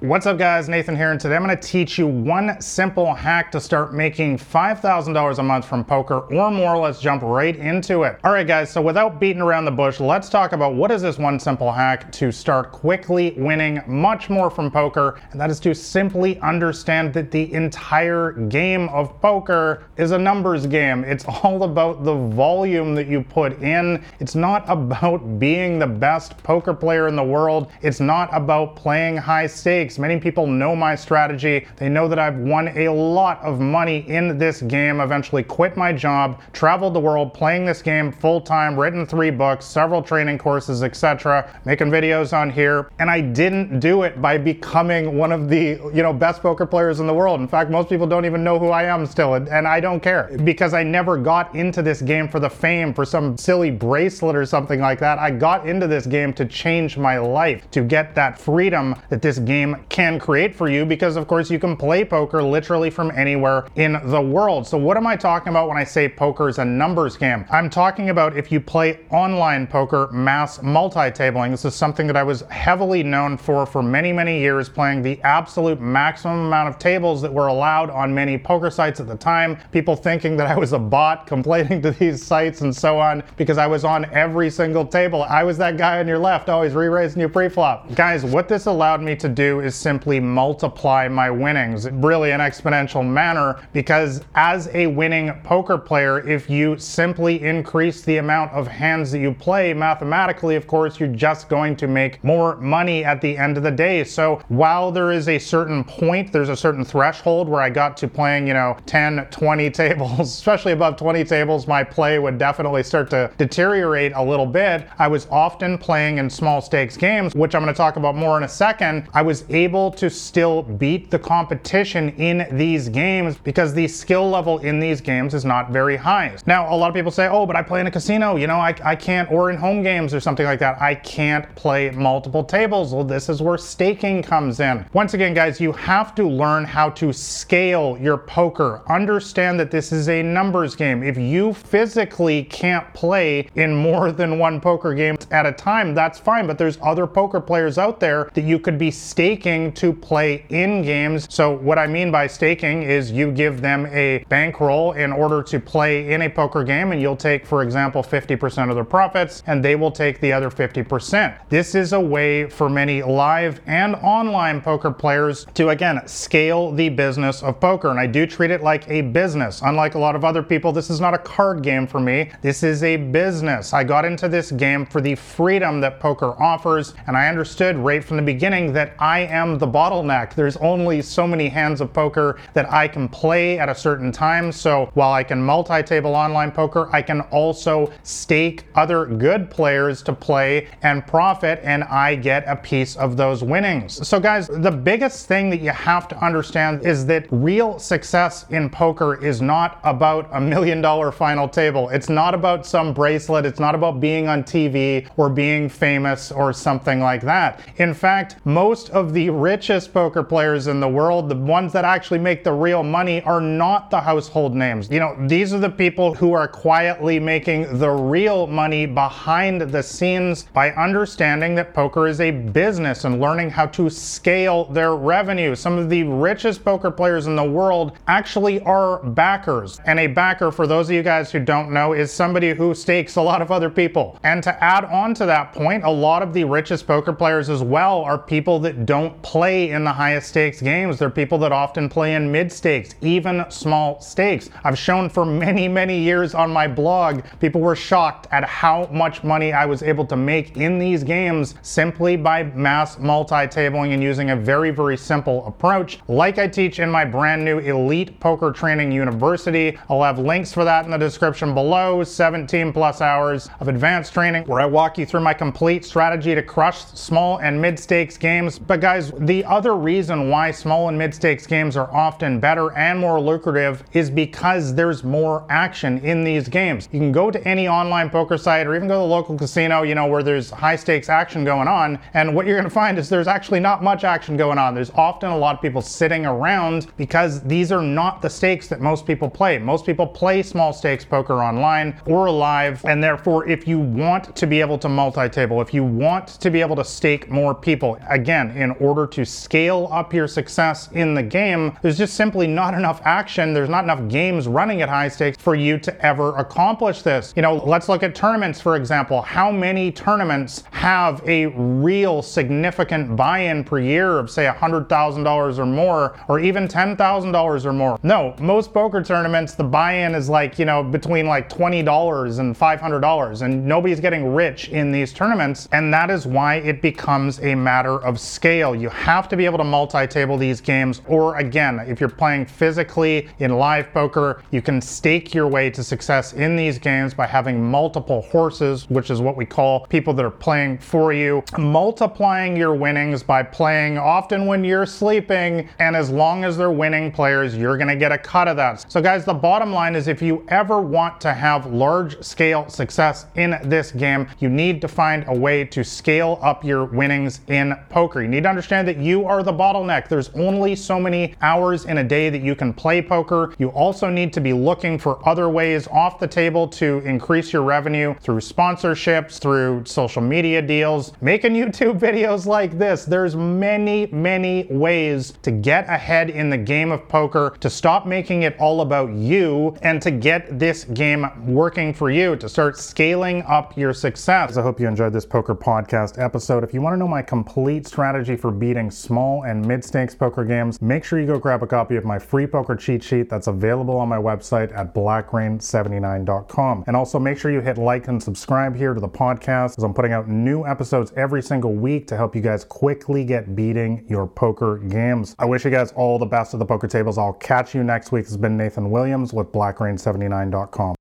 What's up guys, Nathan here and today I'm going to teach you one simple hack to start making $5,000 a month from poker or more. Let's jump right into it. Alright guys, so without beating around the bush, let's talk about what is this one simple hack to start quickly winning much more from poker and that is to simply understand that the entire game of poker is a numbers game. It's all about the volume that you put in. It's not about being the best poker player in the world. It's not about playing high stakes Many people know my strategy. They know that I've won a lot of money in this game, eventually quit my job, traveled the world playing this game full time, written three books, several training courses, etc., making videos on here. And I didn't do it by becoming one of the, you know, best poker players in the world. In fact, most people don't even know who I am still, and I don't care because I never got into this game for the fame, for some silly bracelet or something like that. I got into this game to change my life, to get that freedom that this game can create for you because of course you can play poker literally from anywhere in the world. So what am I talking about when I say poker is a numbers game? I'm talking about if you play online poker, mass multi-tabling. This is something that I was heavily known for for many, many years, playing the absolute maximum amount of tables that were allowed on many poker sites at the time. People thinking that I was a bot complaining to these sites and so on because I was on every single table. I was that guy on your left always re-raising you pre-flop. Guys, what this allowed me to do is simply multiply my winnings, really an exponential manner, because as a winning poker player, if you simply increase the amount of hands that you play, mathematically, of course, you're just going to make more money at the end of the day. So while there is a certain point, there's a certain threshold where I got to playing, you know, 10, 20 tables, especially above 20 tables, my play would definitely start to deteriorate a little bit. I was often playing in small stakes games, which I'm going to talk about more in a second. I was able to still beat the competition in these games because the skill level in these games is not very high. Now, a lot of people say, oh, but I play in a casino, you know, I, I can't, or in home games or something like that, I can't play multiple tables. Well, this is where staking comes in. Once again, guys, you have to learn how to scale your poker. Understand that this is a numbers game. If you physically can't play in more than one poker game at a time, that's fine, but there's other poker players out there that you could be staking staking to play in games. So what I mean by staking is you give them a bankroll in order to play in a poker game and you'll take, for example, 50% of their profits and they will take the other 50%. This is a way for many live and online poker players to, again, scale the business of poker. And I do treat it like a business. Unlike a lot of other people, this is not a card game for me. This is a business. I got into this game for the freedom that poker offers. And I understood right from the beginning that I am the bottleneck. There's only so many hands of poker that I can play at a certain time. So while I can multi-table online poker, I can also stake other good players to play and profit and I get a piece of those winnings. So guys, the biggest thing that you have to understand is that real success in poker is not about a million dollar final table. It's not about some bracelet. It's not about being on TV or being famous or something like that. In fact, most of the richest poker players in the world, the ones that actually make the real money, are not the household names. You know, these are the people who are quietly making the real money behind the scenes by understanding that poker is a business and learning how to scale their revenue. Some of the richest poker players in the world actually are backers. And a backer, for those of you guys who don't know, is somebody who stakes a lot of other people. And to add on to that point, a lot of the richest poker players as well are people that don't play in the highest stakes games. They're people that often play in mid stakes, even small stakes. I've shown for many, many years on my blog, people were shocked at how much money I was able to make in these games simply by mass multi-tabling and using a very, very simple approach. Like I teach in my brand new Elite Poker Training University. I'll have links for that in the description below. 17 plus hours of advanced training where I walk you through my complete strategy to crush small and mid stakes games. But guys, the other reason why small and mid stakes games are often better and more lucrative is because there's more action in these games. You can go to any online poker site or even go to the local casino, you know, where there's high stakes action going on. And what you're going to find is there's actually not much action going on. There's often a lot of people sitting around because these are not the stakes that most people play. Most people play small stakes poker online or live. And therefore, if you want to be able to multi table, if you want to be able to stake more people, again, in order order to scale up your success in the game, there's just simply not enough action. There's not enough games running at high stakes for you to ever accomplish this. You know, let's look at tournaments, for example. How many tournaments have a real significant buy in per year of, say, $100,000 or more, or even $10,000 or more? No, most poker tournaments, the buy in is like, you know, between like $20 and $500, and nobody's getting rich in these tournaments. And that is why it becomes a matter of scale. You have to be able to multi table these games, or again, if you're playing physically in live poker, you can stake your way to success in these games by having multiple horses, which is what we call people that are playing for you, multiplying your winnings by playing often when you're sleeping, and as long as they're winning players, you're gonna get a cut of that. So, guys, the bottom line is if you ever want to have large scale success in this game, you need to find a way to scale up your winnings in poker. You need to understand that you are the bottleneck. There's only so many hours in a day that you can play poker. You also need to be looking for other ways off the table to increase your revenue through sponsorships, through social media deals, making YouTube videos like this. There's many, many ways to get ahead in the game of poker, to stop making it all about you, and to get this game working for you, to start scaling up your success. I hope you enjoyed this poker podcast episode. If you want to know my complete strategy for beating small and mid stakes poker games, make sure you go grab a copy of my free poker cheat sheet that's available on my website at blackrain79.com. And also make sure you hit like and subscribe here to the podcast as I'm putting out new episodes every single week to help you guys quickly get beating your poker games. I wish you guys all the best at the poker tables. I'll catch you next week. This has been Nathan Williams with blackrain79.com.